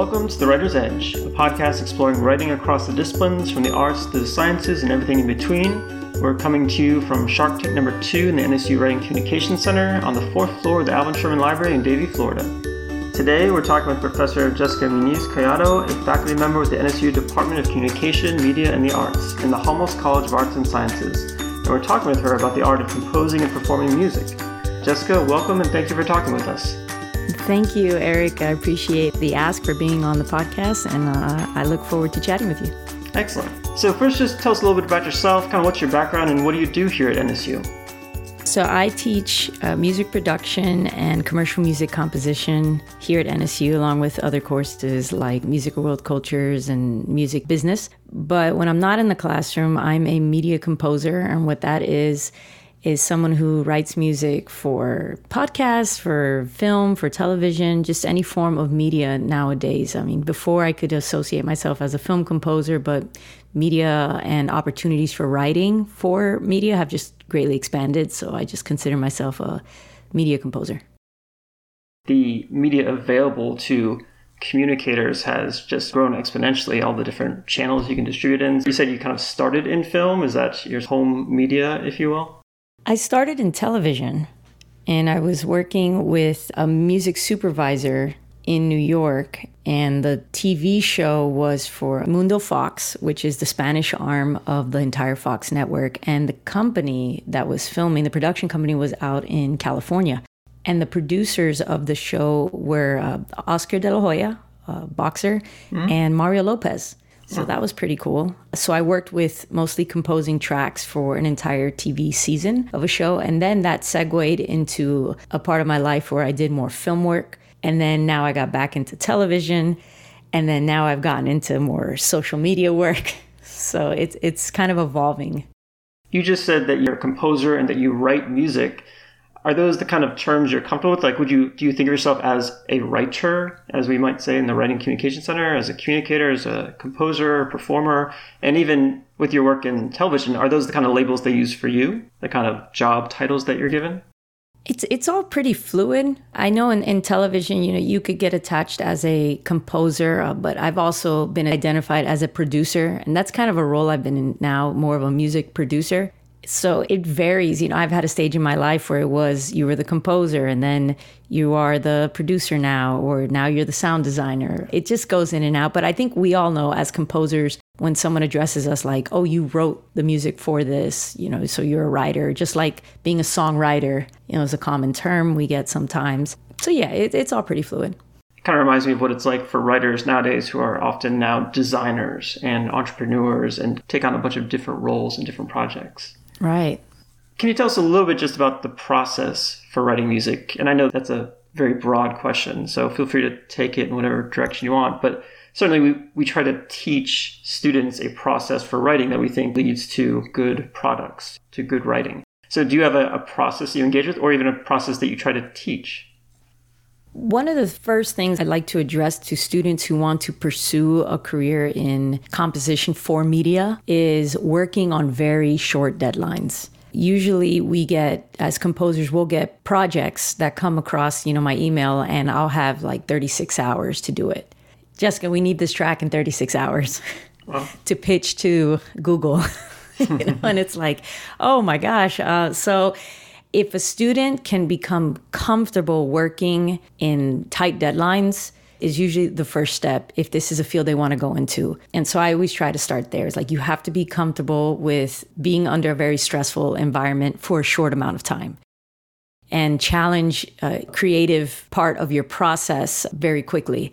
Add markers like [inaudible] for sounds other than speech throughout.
Welcome to The Writer's Edge, a podcast exploring writing across the disciplines, from the arts to the sciences and everything in between. We're coming to you from Shark Tank number two in the NSU Writing Communication Center on the fourth floor of the Alvin Sherman Library in Davie, Florida. Today, we're talking with Professor Jessica Muñiz Collado, a faculty member with the NSU Department of Communication, Media, and the Arts in the Halmos College of Arts and Sciences. And we're talking with her about the art of composing and performing music. Jessica, welcome and thank you for talking with us. Thank you, Eric. I appreciate the ask for being on the podcast, and uh, I look forward to chatting with you. Excellent. So, first, just tell us a little bit about yourself, kind of what's your background, and what do you do here at NSU? So, I teach uh, music production and commercial music composition here at NSU, along with other courses like music world cultures and music business. But when I'm not in the classroom, I'm a media composer, and what that is, is someone who writes music for podcasts, for film, for television, just any form of media nowadays. I mean, before I could associate myself as a film composer, but media and opportunities for writing for media have just greatly expanded. So I just consider myself a media composer. The media available to communicators has just grown exponentially all the different channels you can distribute in you said you kind of started in film is that your home media if you will I started in television and I was working with a music supervisor in New York. And the TV show was for Mundo Fox, which is the Spanish arm of the entire Fox network. And the company that was filming, the production company, was out in California. And the producers of the show were uh, Oscar De La Hoya, a boxer, mm-hmm. and Mario Lopez. So that was pretty cool. So I worked with mostly composing tracks for an entire TV season of a show. And then that segued into a part of my life where I did more film work. And then now I got back into television. And then now I've gotten into more social media work. [laughs] So it's, it's kind of evolving. You just said that you're a composer and that you write music are those the kind of terms you're comfortable with? Like, would you do you think of yourself as a writer, as we might say in the Writing Communication Center, as a communicator, as a composer, performer, and even with your work in television, are those the kind of labels they use for you? The kind of job titles that you're given? It's it's all pretty fluid. I know in, in television, you know, you could get attached as a composer, uh, but I've also been identified as a producer, and that's kind of a role I've been in now, more of a music producer so it varies. You know, I've had a stage in my life where it was you were the composer and then you are the producer now, or now you're the sound designer. It just goes in and out. But I think we all know as composers, when someone addresses us like, oh, you wrote the music for this, you know, so you're a writer, just like being a songwriter, you know, is a common term we get sometimes. So yeah, it, it's all pretty fluid kind of reminds me of what it's like for writers nowadays who are often now designers and entrepreneurs and take on a bunch of different roles in different projects. Right. Can you tell us a little bit just about the process for writing music? And I know that's a very broad question, so feel free to take it in whatever direction you want. But certainly, we, we try to teach students a process for writing that we think leads to good products, to good writing. So, do you have a, a process you engage with, or even a process that you try to teach? One of the first things I'd like to address to students who want to pursue a career in composition for media is working on very short deadlines. Usually we get as composers we'll get projects that come across, you know, my email and I'll have like 36 hours to do it. Jessica, we need this track in 36 hours well. [laughs] to pitch to Google. [laughs] you know, and it's like, "Oh my gosh." Uh, so if a student can become comfortable working in tight deadlines, is usually the first step if this is a field they want to go into. And so I always try to start there. It's like you have to be comfortable with being under a very stressful environment for a short amount of time and challenge a creative part of your process very quickly.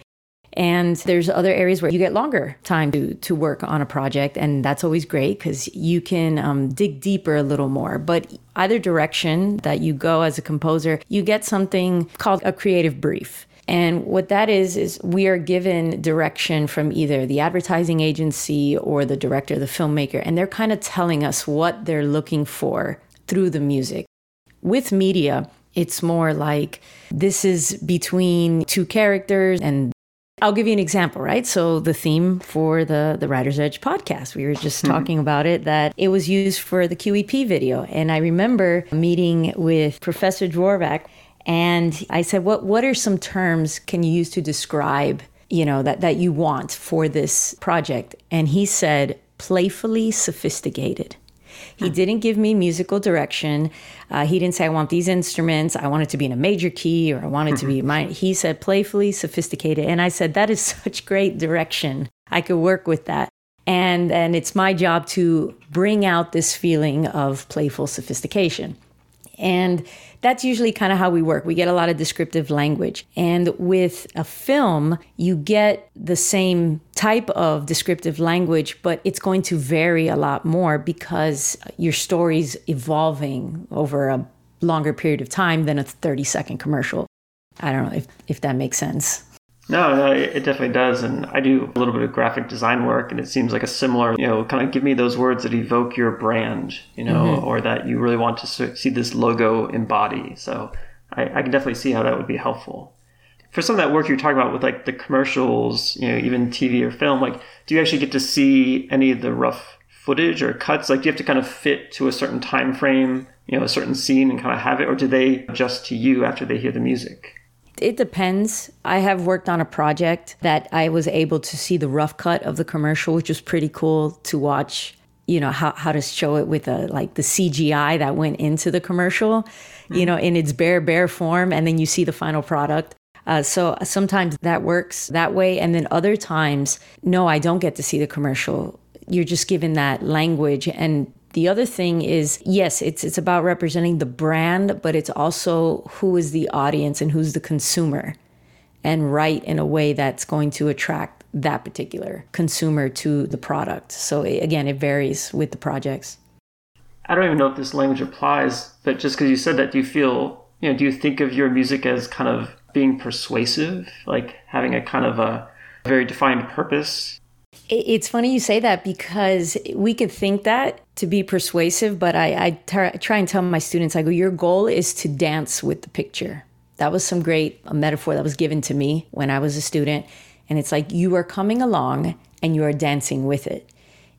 And there's other areas where you get longer time to, to work on a project. And that's always great because you can um, dig deeper a little more. But either direction that you go as a composer, you get something called a creative brief. And what that is, is we are given direction from either the advertising agency or the director, the filmmaker, and they're kind of telling us what they're looking for through the music. With media, it's more like this is between two characters and I'll give you an example, right? So the theme for the the Writer's Edge podcast, we were just mm-hmm. talking about it that it was used for the QEP video, and I remember meeting with Professor Dvorak, and I said, "What what are some terms can you use to describe you know, that, that you want for this project? And he said, playfully sophisticated. He didn't give me musical direction. Uh, he didn't say, I want these instruments. I want it to be in a major key or I want it to be mine. He said, playfully sophisticated. And I said, that is [laughs] such great direction. I could work with that. And, and it's my job to bring out this feeling of playful sophistication. And that's usually kind of how we work. We get a lot of descriptive language. And with a film, you get the same type of descriptive language, but it's going to vary a lot more because your story's evolving over a longer period of time than a 30 second commercial. I don't know if, if that makes sense. No, no, it definitely does. And I do a little bit of graphic design work, and it seems like a similar, you know, kind of give me those words that evoke your brand, you know, mm-hmm. or that you really want to see this logo embody. So I, I can definitely see how that would be helpful. For some of that work you're talking about with like the commercials, you know, even TV or film, like, do you actually get to see any of the rough footage or cuts? Like, do you have to kind of fit to a certain time frame, you know, a certain scene and kind of have it, or do they adjust to you after they hear the music? It depends. I have worked on a project that I was able to see the rough cut of the commercial, which was pretty cool to watch. You know how how to show it with a like the CGI that went into the commercial, mm-hmm. you know, in its bare bare form, and then you see the final product. Uh, so sometimes that works that way, and then other times, no, I don't get to see the commercial. You're just given that language, and the other thing is, yes, it's it's about representing the brand, but it's also who is the audience and who's the consumer, and write in a way that's going to attract that particular consumer to the product. So again, it varies with the projects. I don't even know if this language applies, but just because you said that, do you feel, you know, do you think of your music as kind of being persuasive, like having a kind of a very defined purpose? It's funny you say that because we could think that to be persuasive, but I, try and tell my students, I go, your goal is to dance with the picture. That was some great metaphor that was given to me when I was a student. And it's like you are coming along and you are dancing with it.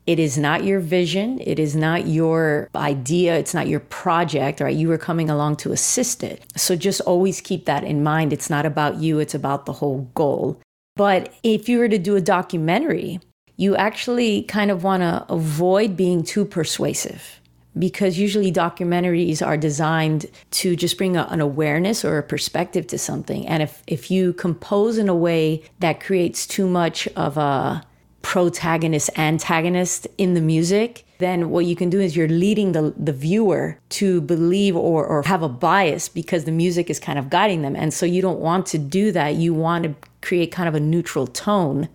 It is not your vision. It is not your idea. It's not your project, right? You are coming along to assist it. So just always keep that in mind. It's not about you, it's about the whole goal. But if you were to do a documentary, you actually kind of want to avoid being too persuasive because usually documentaries are designed to just bring a, an awareness or a perspective to something. And if, if you compose in a way that creates too much of a protagonist antagonist in the music, then what you can do is you're leading the, the viewer to believe or, or have a bias because the music is kind of guiding them. And so you don't want to do that. You want to create kind of a neutral tone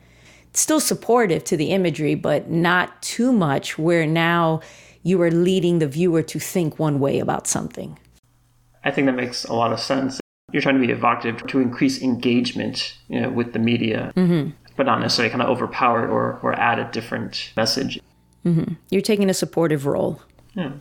still supportive to the imagery, but not too much where now you are leading the viewer to think one way about something. I think that makes a lot of sense. You're trying to be evocative to increase engagement you know, with the media, mm-hmm. but not necessarily kind of overpower it or, or add a different message. Mm-hmm. You're taking a supportive role. Yeah.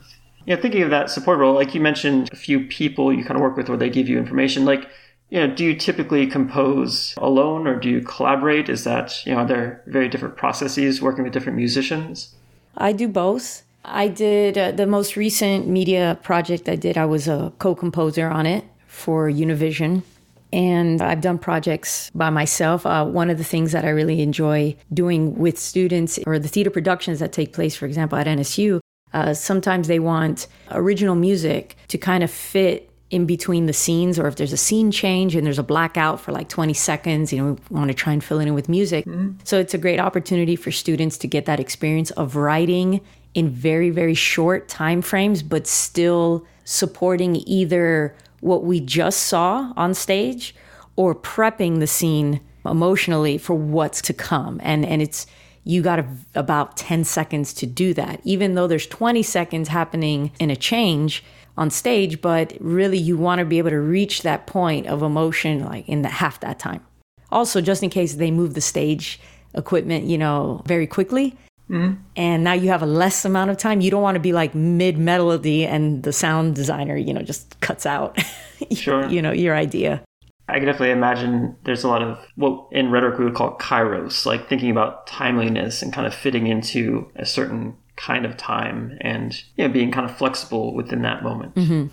Yeah, thinking of that support role, like you mentioned a few people you kind of work with where they give you information. Like, you know, do you typically compose alone or do you collaborate? Is that, you know, are there very different processes working with different musicians? I do both. I did uh, the most recent media project I did, I was a co composer on it for Univision. And I've done projects by myself. Uh, one of the things that I really enjoy doing with students or the theater productions that take place, for example, at NSU, uh, sometimes they want original music to kind of fit in between the scenes or if there's a scene change and there's a blackout for like 20 seconds you know we want to try and fill it in with music. Mm-hmm. so it's a great opportunity for students to get that experience of writing in very very short time frames but still supporting either what we just saw on stage or prepping the scene emotionally for what's to come. And and it's you got a, about 10 seconds to do that. Even though there's 20 seconds happening in a change on stage, but really you want to be able to reach that point of emotion like in the half that time. Also, just in case they move the stage equipment, you know, very quickly. Mm-hmm. And now you have a less amount of time. You don't want to be like mid melody and the sound designer, you know, just cuts out, [laughs] sure. you know, your idea. I can definitely imagine there's a lot of what in rhetoric we would call kairos, like thinking about timeliness and kind of fitting into a certain kind of time and yeah, being kind of flexible within that moment. Mm-hmm.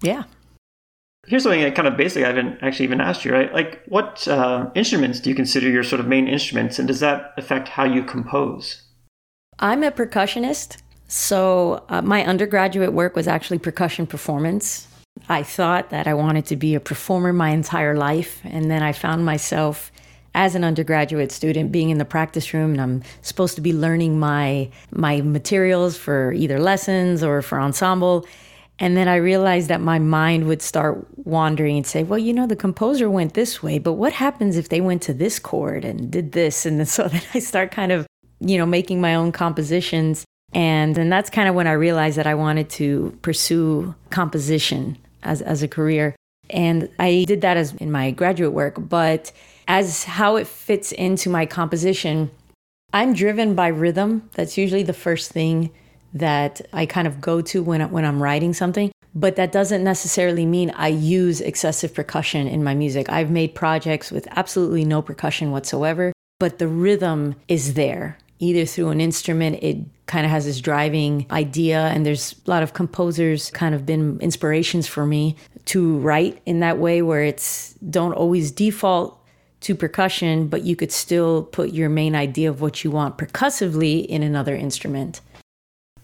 Yeah. Here's something that kind of basic I haven't actually even asked you, right? Like, what uh, instruments do you consider your sort of main instruments, and does that affect how you compose? I'm a percussionist. So, uh, my undergraduate work was actually percussion performance. I thought that I wanted to be a performer my entire life. And then I found myself as an undergraduate student being in the practice room and I'm supposed to be learning my my materials for either lessons or for ensemble and then I realized that my mind would start wandering and say, well, you know, the composer went this way, but what happens if they went to this chord and did this? And [laughs] so then I start kind of, you know, making my own compositions. And then that's kind of when I realized that I wanted to pursue composition as, as a career. And I did that as in my graduate work, but as how it fits into my composition, I'm driven by rhythm. That's usually the first thing that I kind of go to when, when I'm writing something. But that doesn't necessarily mean I use excessive percussion in my music. I've made projects with absolutely no percussion whatsoever, but the rhythm is there. Either through an instrument, it kind of has this driving idea, and there's a lot of composers kind of been inspirations for me to write in that way where it's don't always default to percussion, but you could still put your main idea of what you want percussively in another instrument.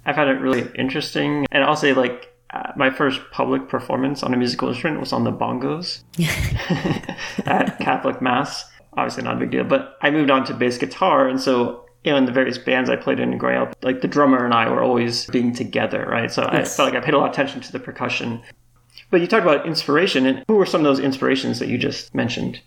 I found it really interesting. And I'll say, like, uh, my first public performance on a musical instrument was on the bongos [laughs] at Catholic Mass. Obviously, not a big deal, but I moved on to bass guitar. And so, you know, in the various bands I played in growing up, like the drummer and I were always being together, right? So yes. I felt like I paid a lot of attention to the percussion. But you talked about inspiration, and who were some of those inspirations that you just mentioned?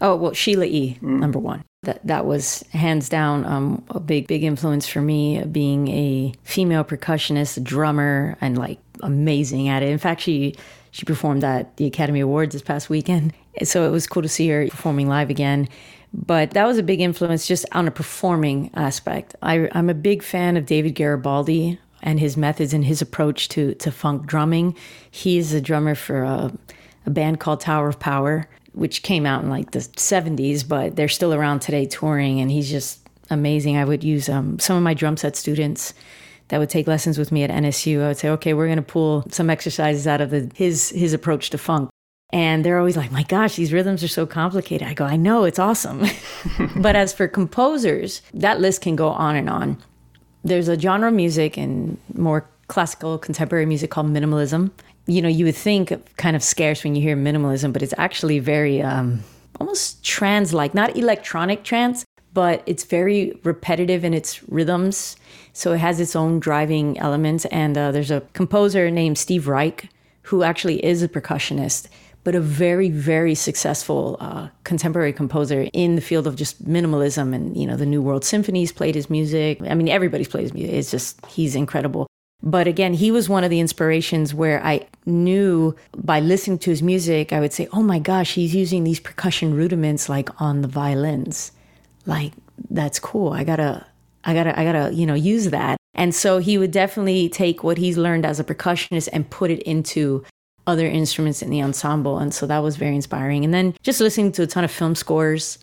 Oh well, Sheila E. Mm. Number one. That that was hands down um, a big big influence for me. Being a female percussionist, a drummer, and like amazing at it. In fact, she she performed at the Academy Awards this past weekend, [laughs] so it was cool to see her performing live again. But that was a big influence just on a performing aspect. I, I'm a big fan of David Garibaldi and his methods and his approach to to funk drumming. He's a drummer for a, a band called Tower of Power which came out in like the 70s, but they're still around today touring. And he's just amazing. I would use um, some of my drum set students that would take lessons with me at NSU. I would say, okay, we're going to pull some exercises out of the, his his approach to funk. And they're always like, my gosh, these rhythms are so complicated. I go, I know, it's awesome. [laughs] but as for composers, that list can go on and on. There's a genre of music and more classical contemporary music called minimalism you know, you would think kind of scarce when you hear minimalism, but it's actually very um, almost trance like, not electronic trance, but it's very repetitive in its rhythms. So it has its own driving elements. And uh, there's a composer named Steve Reich who actually is a percussionist, but a very, very successful uh, contemporary composer in the field of just minimalism. And, you know, the New World Symphonies played his music. I mean, everybody's played his music. It's just, he's incredible. But again, he was one of the inspirations where I knew by listening to his music, I would say, oh my gosh, he's using these percussion rudiments like on the violins. Like, that's cool. I gotta, I gotta, I gotta, you know, use that. And so he would definitely take what he's learned as a percussionist and put it into other instruments in the ensemble. And so that was very inspiring. And then just listening to a ton of film scores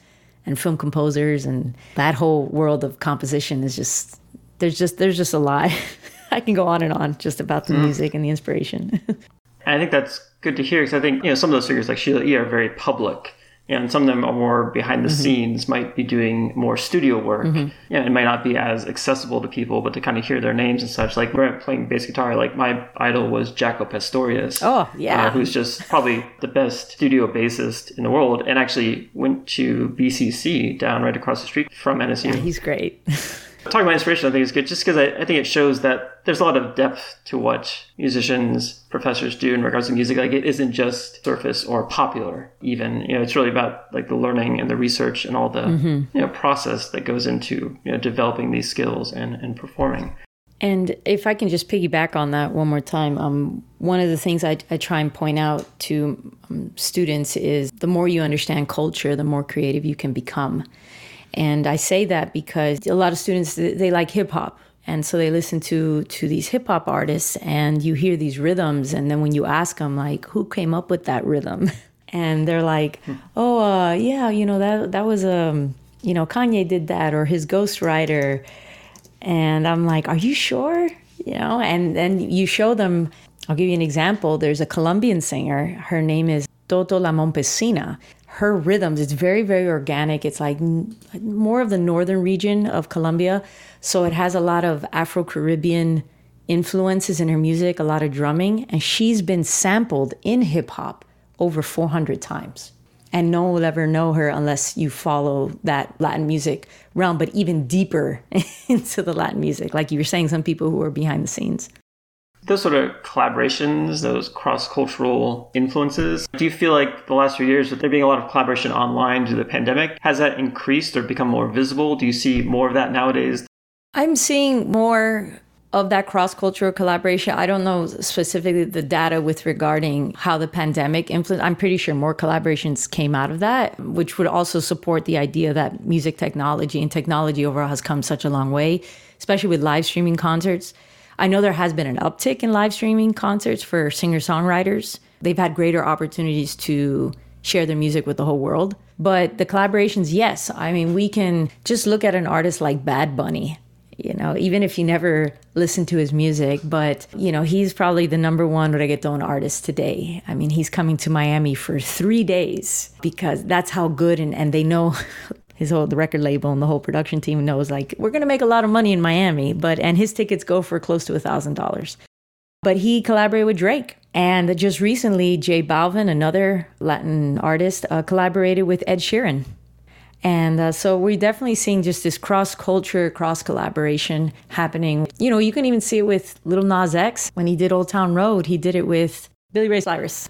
and film composers and that whole world of composition is just, there's just, there's just a lot. [laughs] I can go on and on just about the mm. music and the inspiration. [laughs] I think that's good to hear because I think you know some of those figures like Sheila E are very public, and some of them are more behind the mm-hmm. scenes, might be doing more studio work. Mm-hmm. It might not be as accessible to people, but to kind of hear their names and such. Like I'm playing bass guitar, like my idol was Jaco Pastorius. Oh yeah, uh, who's just probably the best studio bassist in the world, and actually went to BCC down right across the street from NSU. Yeah, he's great. [laughs] Talking about inspiration, I think is good just because I, I, think it shows that there's a lot of depth to what musicians, professors do in regards to music. Like it isn't just surface or popular, even. You know, it's really about like the learning and the research and all the mm-hmm. you know process that goes into you know developing these skills and, and performing. And if I can just piggyback on that one more time, um, one of the things I, I, try and point out to um, students is the more you understand culture, the more creative you can become. And I say that because a lot of students they like hip hop. And so they listen to to these hip hop artists and you hear these rhythms and then when you ask them like who came up with that rhythm? [laughs] And they're like, "Oh, uh, yeah, you know that that was um, you know, Kanye did that or his ghostwriter." And I'm like, "Are you sure?" You know, and then you show them I'll give you an example. There's a Colombian singer. Her name is Toto La Momposina. Her rhythms, it's very, very organic. It's like more of the northern region of Colombia. So it has a lot of Afro Caribbean influences in her music, a lot of drumming. And she's been sampled in hip hop over 400 times. And no one will ever know her unless you follow that Latin music realm, but even deeper [laughs] into the Latin music. Like you were saying, some people who are behind the scenes those sort of collaborations, those cross cultural influences, do you feel like the last few years, with there being a lot of collaboration online due to the pandemic, has that increased or become more visible? Do you see more of that nowadays? I'm seeing more of that cross cultural collaboration. I don't know specifically the data with regarding how the pandemic influenced. I'm pretty sure more collaborations came out of that, which would also support the idea that music technology and technology overall has come such a long way, especially with live streaming concerts. I know there has been an uptick in live streaming concerts for singer songwriters. They've had greater opportunities to share their music with the whole world. But the collaborations, yes. I mean, we can just look at an artist like Bad Bunny. You know, even if you never listen to his music, but you know, he's probably the number one reggaeton artist today. I mean, he's coming to Miami for three days because that's how good and, and they know [laughs] his whole the record label and the whole production team knows like we're going to make a lot of money in Miami, but and his tickets go for close to a thousand dollars. But he collaborated with Drake, and just recently, J Balvin, another Latin artist, uh, collaborated with Ed Sheeran. And uh, so we're definitely seeing just this cross culture, cross collaboration happening. You know, you can even see it with Lil Nas X when he did Old Town Road. He did it with Billy Ray Cyrus.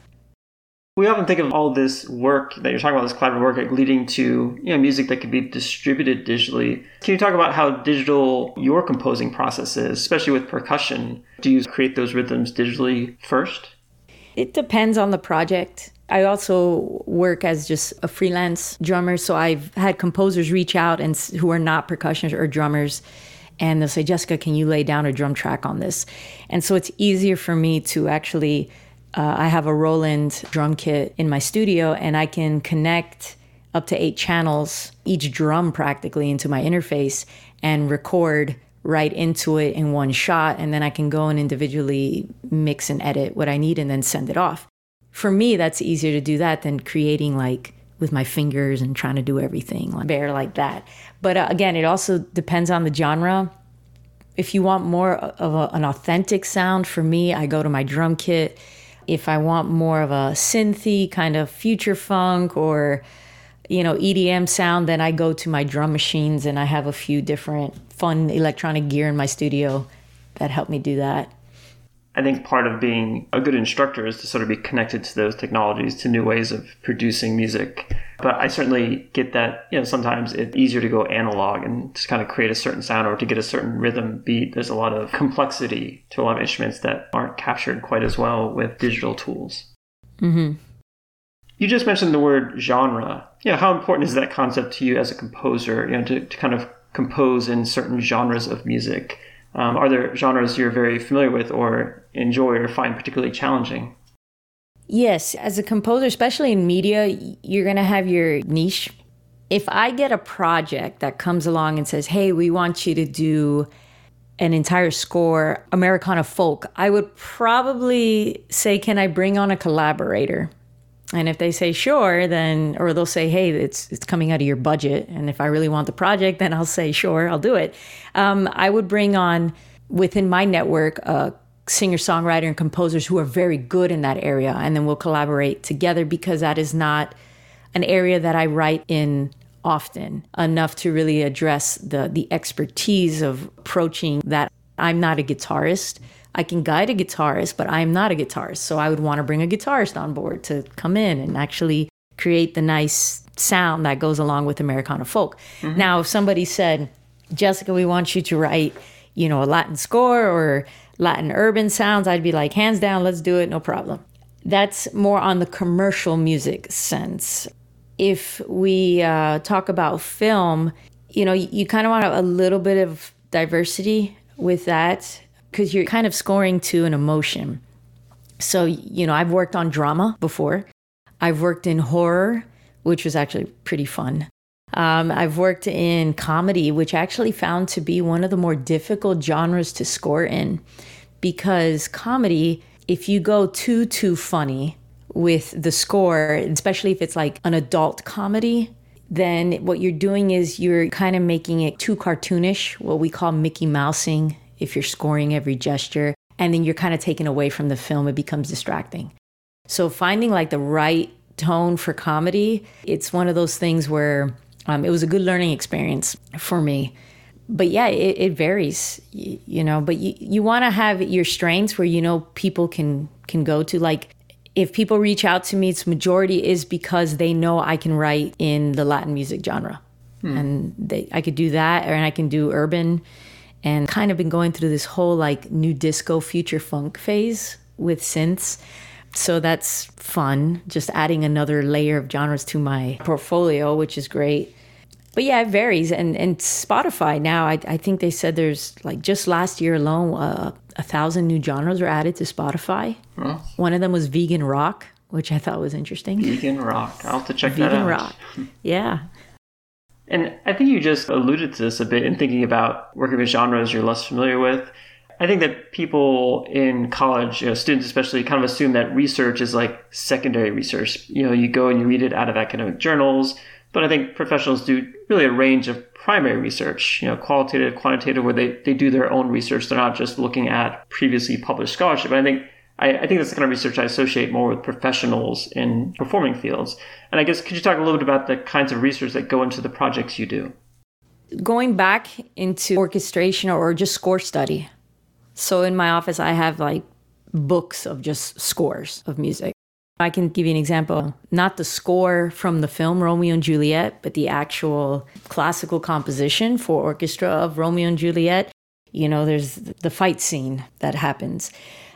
We often think of all this work that you're talking about, this collaborative work, leading to you know music that could be distributed digitally. Can you talk about how digital your composing process is, especially with percussion? Do you create those rhythms digitally first? It depends on the project. I also work as just a freelance drummer, so I've had composers reach out and who are not percussionists or drummers and they'll say, Jessica, can you lay down a drum track on this? And so it's easier for me to actually uh, I have a Roland drum kit in my studio, and I can connect up to eight channels, each drum practically, into my interface and record right into it in one shot. And then I can go and individually mix and edit what I need and then send it off. For me, that's easier to do that than creating like with my fingers and trying to do everything like bare like that. But uh, again, it also depends on the genre. If you want more of a, an authentic sound, for me, I go to my drum kit if I want more of a synthy kind of future funk or you know EDM sound, then I go to my drum machines and I have a few different fun electronic gear in my studio that help me do that. I think part of being a good instructor is to sort of be connected to those technologies, to new ways of producing music. But I certainly get that, you know, sometimes it's easier to go analog and to kind of create a certain sound or to get a certain rhythm beat. There's a lot of complexity to a lot of instruments that aren't captured quite as well with digital tools. Mm-hmm. You just mentioned the word genre. You know, how important is that concept to you as a composer, you know, to, to kind of compose in certain genres of music? Um, are there genres you're very familiar with or enjoy or find particularly challenging? Yes, as a composer, especially in media, you're going to have your niche. If I get a project that comes along and says, hey, we want you to do an entire score, Americana folk, I would probably say, can I bring on a collaborator? And if they say sure, then or they'll say, hey, it's it's coming out of your budget. And if I really want the project, then I'll say sure, I'll do it. Um, I would bring on within my network a singer songwriter and composers who are very good in that area, and then we'll collaborate together because that is not an area that I write in often enough to really address the the expertise of approaching that. I'm not a guitarist. I can guide a guitarist, but I'm not a guitarist. So I would want to bring a guitarist on board to come in and actually create the nice sound that goes along with Americana folk. Mm-hmm. Now, if somebody said, Jessica, we want you to write, you know, a Latin score or Latin urban sounds, I'd be like, hands down, let's do it, no problem. That's more on the commercial music sense. If we uh, talk about film, you know, you, you kind of want a little bit of diversity with that because you're kind of scoring to an emotion. So, you know, I've worked on drama before, I've worked in horror, which was actually pretty fun. Um, I've worked in comedy, which actually found to be one of the more difficult genres to score in because comedy, if you go too, too funny with the score, especially if it's like an adult comedy, then what you're doing is you're kind of making it too cartoonish, what we call Mickey Mousing, if you're scoring every gesture. And then you're kind of taken away from the film, it becomes distracting. So finding like the right tone for comedy, it's one of those things where um, it was a good learning experience for me. But yeah, it, it varies, you, you, know. But you, you want to have your strengths where you know people can can go to. Like if people reach out to me, its majority is because they know I can write in the Latin music genre, hmm. and they, I could do that, and I can do urban, and kind of been going through this whole like new disco future funk phase with synths. So that's fun, just adding another layer of genres to my portfolio, which is great. But yeah, it varies. And and Spotify now, I, I think they said there's like just last year alone, uh, a thousand new genres were added to Spotify. Huh? One of them was vegan rock, which I thought was interesting. Vegan rock. I'll have to check vegan that out. Vegan rock. Yeah. And I think you just alluded to this a bit in thinking about working with genres you're less familiar with. I think that people in college, you know, students especially, kind of assume that research is like secondary research. You know, you go and you read it out of academic journals, but I think professionals do really a range of primary research, you know, qualitative, quantitative, where they, they do their own research. They're not just looking at previously published scholarship. And I think I, I, think that's the kind of research I associate more with professionals in performing fields. And I guess could you talk a little bit about the kinds of research that go into the projects you do? Going back into orchestration or just score study. So in my office, I have like books of just scores of music. I can give you an example. Not the score from the film Romeo and Juliet, but the actual classical composition for orchestra of Romeo and Juliet. You know, there's the fight scene that happens.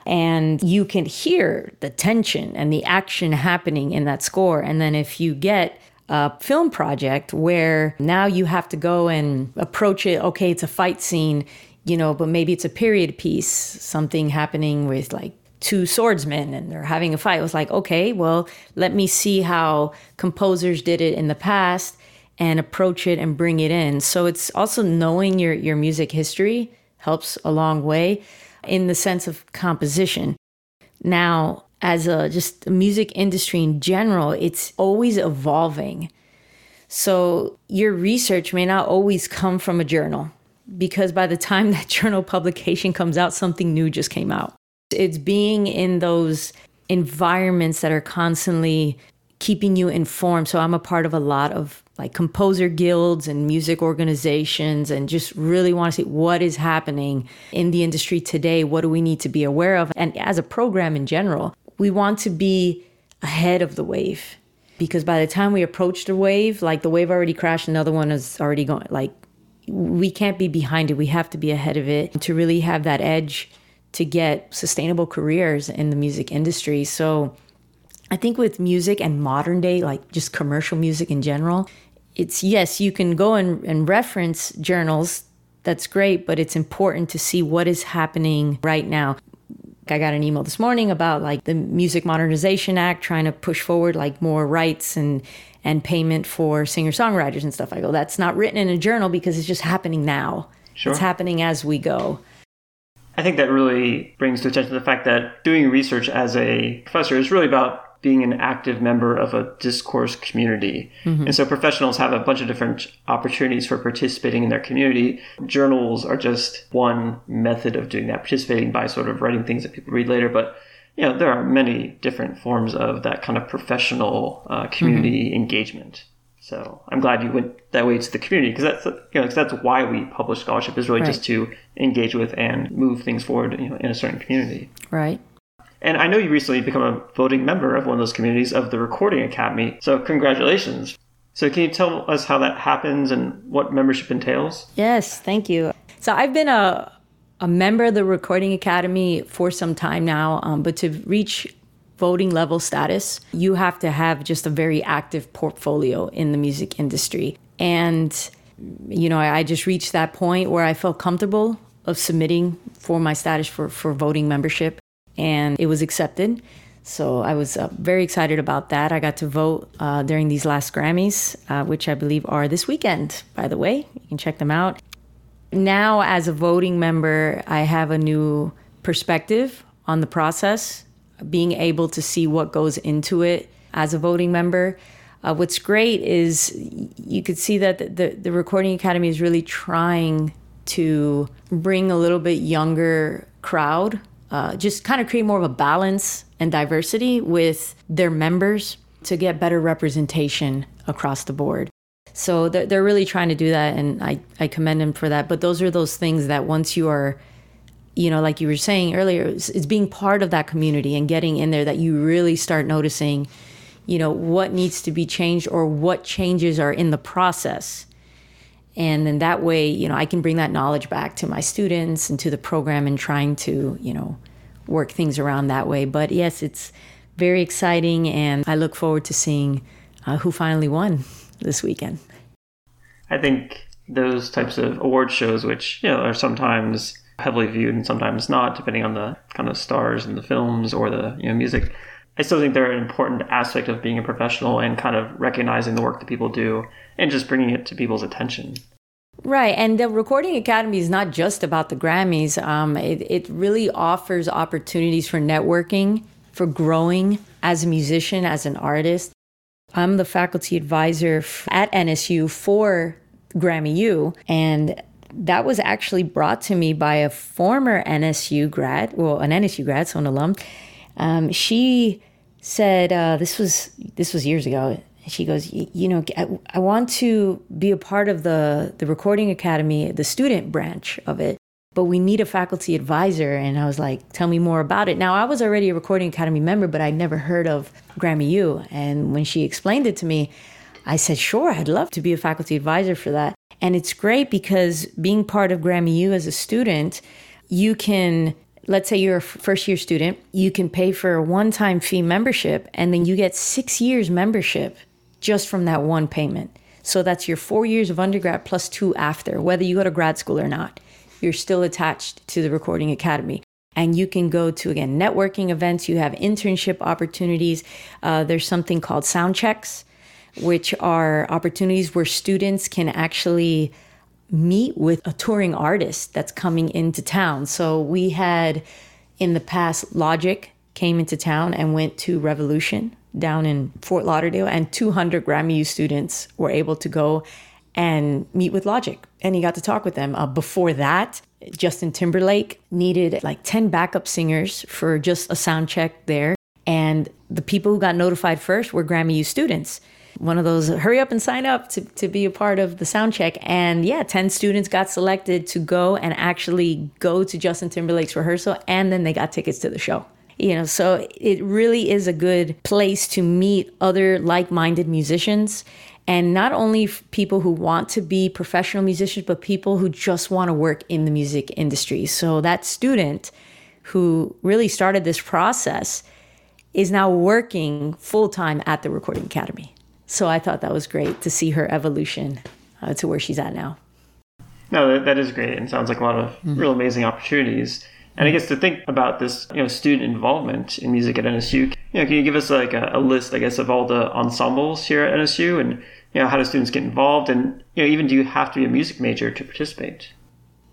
And you can hear the tension and the action happening in that score. And then if you get a film project where now you have to go and approach it, okay, it's a fight scene, you know, but maybe it's a period piece, something happening with like two swordsmen and they're having a fight. It was like, okay, well, let me see how composers did it in the past and approach it and bring it in. So it's also knowing your, your music history helps a long way in the sense of composition. Now, as a just music industry in general, it's always evolving. So your research may not always come from a journal because by the time [laughs] that journal publication comes out, something new just came out. It's being in those environments that are constantly keeping you informed. So I'm a part of a lot of like composer guilds and music organizations and just really want to see what is happening in the industry today. What do we need to be aware of? And as a program in general, we want to be ahead of the wave because by the time we approach the wave, like the wave already crashed, another one is already going. Like we can't be behind it. We have to be ahead of it to really have that edge to get sustainable careers in the music industry. So I think with music and modern day, like just commercial music in general, it's yes, you can go and, and reference journals. That's great, but it's important to see what is happening right now. I got an email this morning about like the Music Modernization Act trying to push forward like more rights and and payment for singer-songwriters and stuff. I go, that's not written in a journal because it's just happening now. Sure. It's happening as we go. I think that really brings to attention the fact that doing research as a professor is really about being an active member of a discourse community. Mm-hmm. And so professionals have a bunch of different opportunities for participating in their community. Journals are just one method of doing that, participating by sort of writing things that people read later. But you know, there are many different forms of that kind of professional uh, community mm-hmm. engagement. So I'm glad you went that way to the community because that's you know cause that's why we publish scholarship is really right. just to engage with and move things forward you know in a certain community. Right. And I know you recently become a voting member of one of those communities of the Recording Academy. So congratulations. So can you tell us how that happens and what membership entails? Yes, thank you. So I've been a a member of the Recording Academy for some time now, um, but to reach voting level status, you have to have just a very active portfolio in the music industry. And, you know, I, I just reached that point where I felt comfortable of submitting for my status for, for voting membership and it was accepted. So I was uh, very excited about that. I got to vote uh, during these last Grammys, uh, which I believe are this weekend, by the way. You can check them out. Now, as a voting member, I have a new perspective on the process, being able to see what goes into it as a voting member. Uh, what's great is you could see that the, the, the Recording Academy is really trying to bring a little bit younger crowd, uh, just kind of create more of a balance and diversity with their members to get better representation across the board. So they're, they're really trying to do that, and I, I commend them for that. But those are those things that once you are, you know, like you were saying earlier, it's, it's being part of that community and getting in there that you really start noticing, you know, what needs to be changed or what changes are in the process. And then that way, you know, I can bring that knowledge back to my students and to the program and trying to, you know, work things around that way. But yes, it's very exciting, and I look forward to seeing uh, who finally won this weekend. I think those types of award shows, which you know are sometimes heavily viewed and sometimes not, depending on the kind of stars in the films or the you know music. I still think they're an important aspect of being a professional and kind of recognizing the work that people do and just bringing it to people's attention. Right. And the Recording Academy is not just about the Grammys. Um, it, it really offers opportunities for networking, for growing as a musician, as an artist. I'm the faculty advisor at NSU for Grammy U, and that was actually brought to me by a former NSU grad, well, an NSU grad, so an alum. Um, she said uh, this was this was years ago. She goes, you know, I, I want to be a part of the the recording academy, the student branch of it but we need a faculty advisor. And I was like, tell me more about it. Now, I was already a Recording Academy member, but I'd never heard of Grammy U. And when she explained it to me, I said, sure, I'd love to be a faculty advisor for that. And it's great because being part of Grammy U as a student, you can let's say you're a first year student, you can pay for a one time fee membership and then you get six years membership just from that one payment. So that's your four years of undergrad plus two after, whether you go to grad school or not you're still attached to the Recording Academy. And you can go to, again, networking events, you have internship opportunities. Uh, there's something called sound checks, which are opportunities where students can actually meet with a touring artist that's coming into town. So we had in the past Logic came into town and went to Revolution down in Fort Lauderdale, and 200 Grammy U students were able to go and meet with Logic. And he got to talk with them. Uh, before that, Justin Timberlake needed like 10 backup singers for just a sound check there. And the people who got notified first were Grammy U students. One of those hurry up and sign up to, to be a part of the sound check. And yeah, 10 students got selected to go and actually go to Justin Timberlake's rehearsal. And then they got tickets to the show you know so it really is a good place to meet other like-minded musicians and not only people who want to be professional musicians, but people who just want to work in the music industry. So that student who really started this process is now working full time at the Recording Academy. So I thought that was great to see her evolution uh, to where she's at now. No, that, that is great and sounds like a lot of mm-hmm. real amazing opportunities. And I guess to think about this, you know, student involvement in music at NSU, you know, can you give us like a, a list, I guess, of all the ensembles here at NSU and you know, how do students get involved? And, you know, even do you have to be a music major to participate?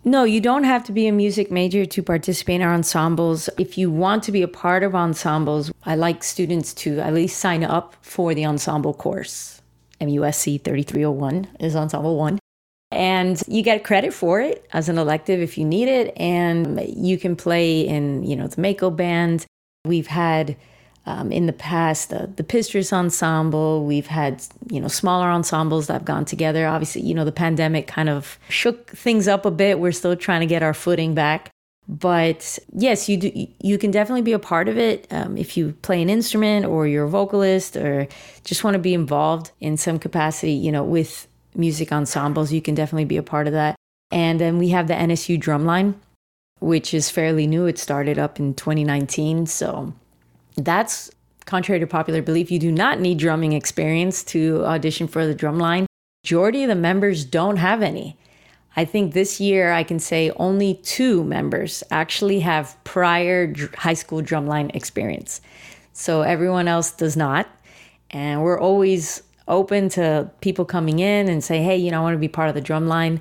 No, you don't have to be a music major to participate in our ensembles. If you want to be a part of ensembles, I like students to at least sign up for the ensemble course. MUSC 3301 is Ensemble 1. And you get credit for it as an elective if you need it. And you can play in, you know, the Mako band. We've had um, in the past, the, the Ensemble, we've had, you know, smaller ensembles that have gone together. Obviously, you know, the pandemic kind of shook things up a bit. We're still trying to get our footing back. But yes, you do, you can definitely be a part of it um, if you play an instrument or you're a vocalist or just want to be involved in some capacity, you know, with music ensembles. You can definitely be a part of that. And then we have the NSU Drumline, which is fairly new. It started up in 2019. So that's contrary to popular belief. You do not need drumming experience to audition for the drumline. Majority of the members don't have any. I think this year I can say only two members actually have prior dr- high school drumline experience. So everyone else does not. And we're always open to people coming in and say, hey, you know, I want to be part of the drumline.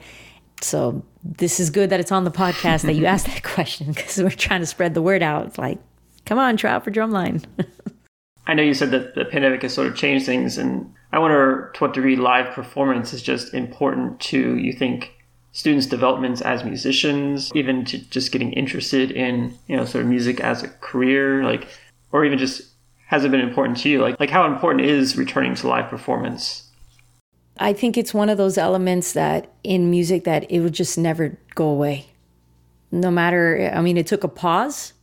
So this is good that it's on the podcast that you asked that [laughs] question because we're trying to spread the word out. Like, come on, try out for drumline. [laughs] I know you said that the pandemic has sort of changed things, and I wonder to what degree live performance is just important to you think students' developments as musicians, even to just getting interested in you know sort of music as a career, like, or even just has it been important to you? Like, like how important is returning to live performance? I think it's one of those elements that in music that it would just never go away. No matter, I mean, it took a pause,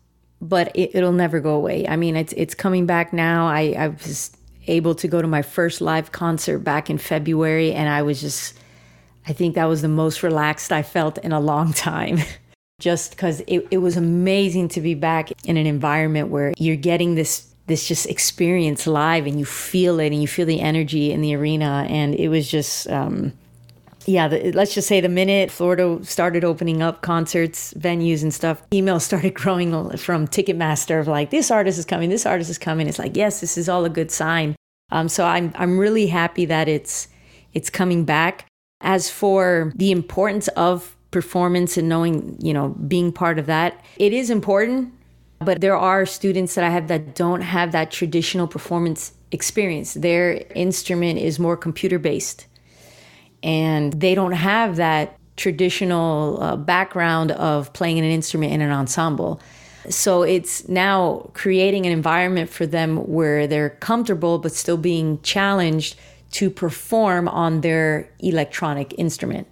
but it, will never go away. I mean, it's it's coming back now. I, I was able to go to my first live concert back in February, and I was just, I think that was the most relaxed I felt in a long time. [laughs] just because it, it was amazing to be back in an environment where you're getting this this just experience live and you feel it and you feel the energy in the arena and it was just um, yeah the, let's just say the minute florida started opening up concerts venues and stuff emails [laughs] started growing from ticketmaster of like this artist is coming this artist is coming. It's like yes this is all a good sign. Um, so i'm i'm really happy that it's it's coming back. As for the importance of performance and knowing you know being part of that it is important but there are students that I have that don't have that traditional performance experience. Their instrument is more computer based and they don't have that traditional uh, background of playing an instrument in an ensemble. So it's now creating an environment for them where they're comfortable but still being challenged to perform on their electronic instrument,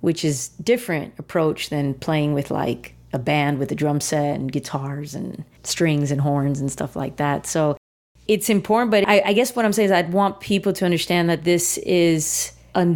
which is different approach than playing with like a band with a drum set and guitars and strings and horns and stuff like that. So it's important, but I, I guess what I'm saying is I'd want people to understand that this is a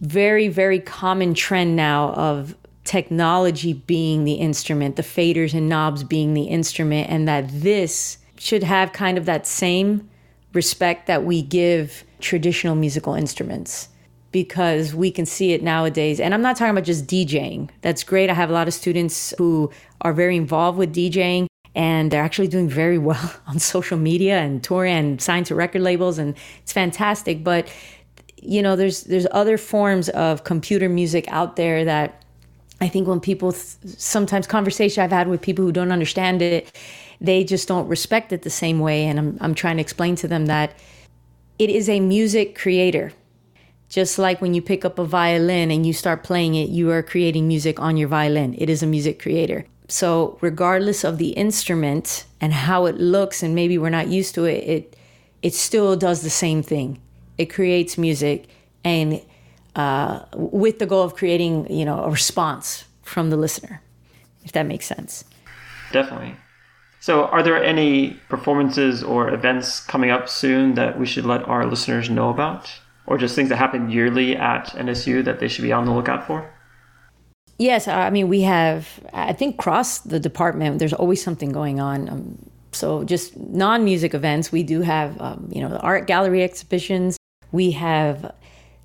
very, very common trend now of technology being the instrument, the faders and knobs being the instrument, and that this should have kind of that same respect that we give traditional musical instruments because we can see it nowadays. And I'm not talking about just DJing. That's great. I have a lot of students who are very involved with DJing and they're actually doing very well [laughs] on social media and touring and signed to record labels and it's fantastic. But you know, there's there's other forms of computer music out there that I think when people th- sometimes conversation I've had with people who don't understand it, they just don't respect it the same way. And I'm I'm trying to explain to them that it is a music creator just like when you pick up a violin and you start playing it, you are creating music on your violin. It is a music creator. So, regardless of the instrument and how it looks, and maybe we're not used to it, it, it still does the same thing. It creates music and uh, with the goal of creating, you know, a response from the listener, if that makes sense. Definitely. So, are there any performances or events coming up soon that we should let our listeners know about? or just things that happen yearly at NSU that they should be on the lookout for? Yes, I mean we have. I think across the department, there's always something going on. Um, so just non-music events, we do have um, you know the art gallery exhibitions. We have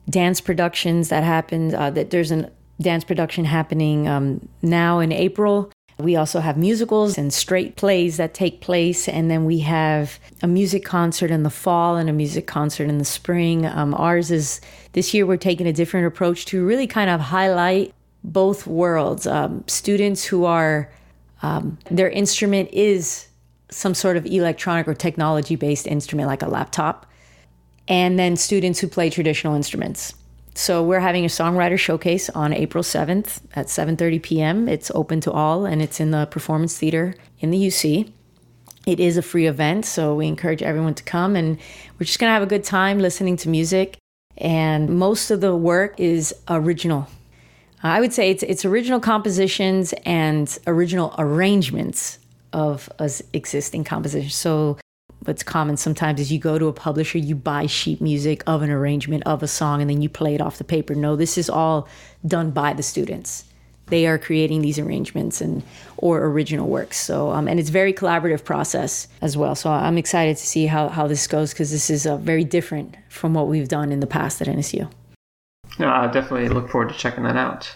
dance productions that happen. Uh, that there's a dance production happening um, now in April. We also have musicals and straight plays that take place, and then we have a music concert in the fall and a music concert in the spring. Um, ours is this year, we're taking a different approach to really kind of highlight both worlds. Um, students who are, um, their instrument is some sort of electronic or technology based instrument like a laptop, and then students who play traditional instruments. So we're having a songwriter showcase on April 7th at 7:30 p.m. It's open to all and it's in the Performance Theater in the UC. It is a free event, so we encourage everyone to come and we're just going to have a good time listening to music and most of the work is original. I would say it's it's original compositions and original arrangements of existing compositions. So what's common sometimes is you go to a publisher, you buy sheet music of an arrangement of a song, and then you play it off the paper. No, this is all done by the students. They are creating these arrangements and or original works. So um, and it's very collaborative process as well. So I'm excited to see how, how this goes because this is uh, very different from what we've done in the past at NSU. No, I definitely look forward to checking that out.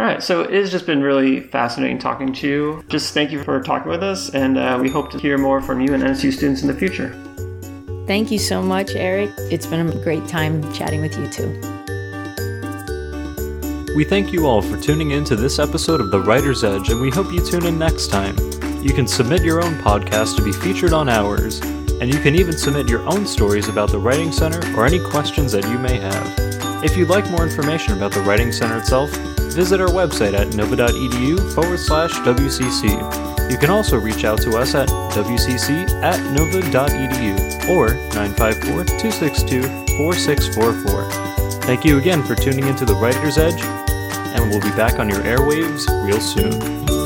All right, so it has just been really fascinating talking to you. Just thank you for talking with us, and uh, we hope to hear more from you and NSU students in the future. Thank you so much, Eric. It's been a great time chatting with you too. We thank you all for tuning in to this episode of The Writer's Edge, and we hope you tune in next time. You can submit your own podcast to be featured on ours, and you can even submit your own stories about the Writing Center or any questions that you may have. If you'd like more information about the Writing Center itself, visit our website at nova.edu forward slash WCC. You can also reach out to us at wcc at nova.edu or 954 262 4644. Thank you again for tuning into the Writer's Edge, and we'll be back on your airwaves real soon.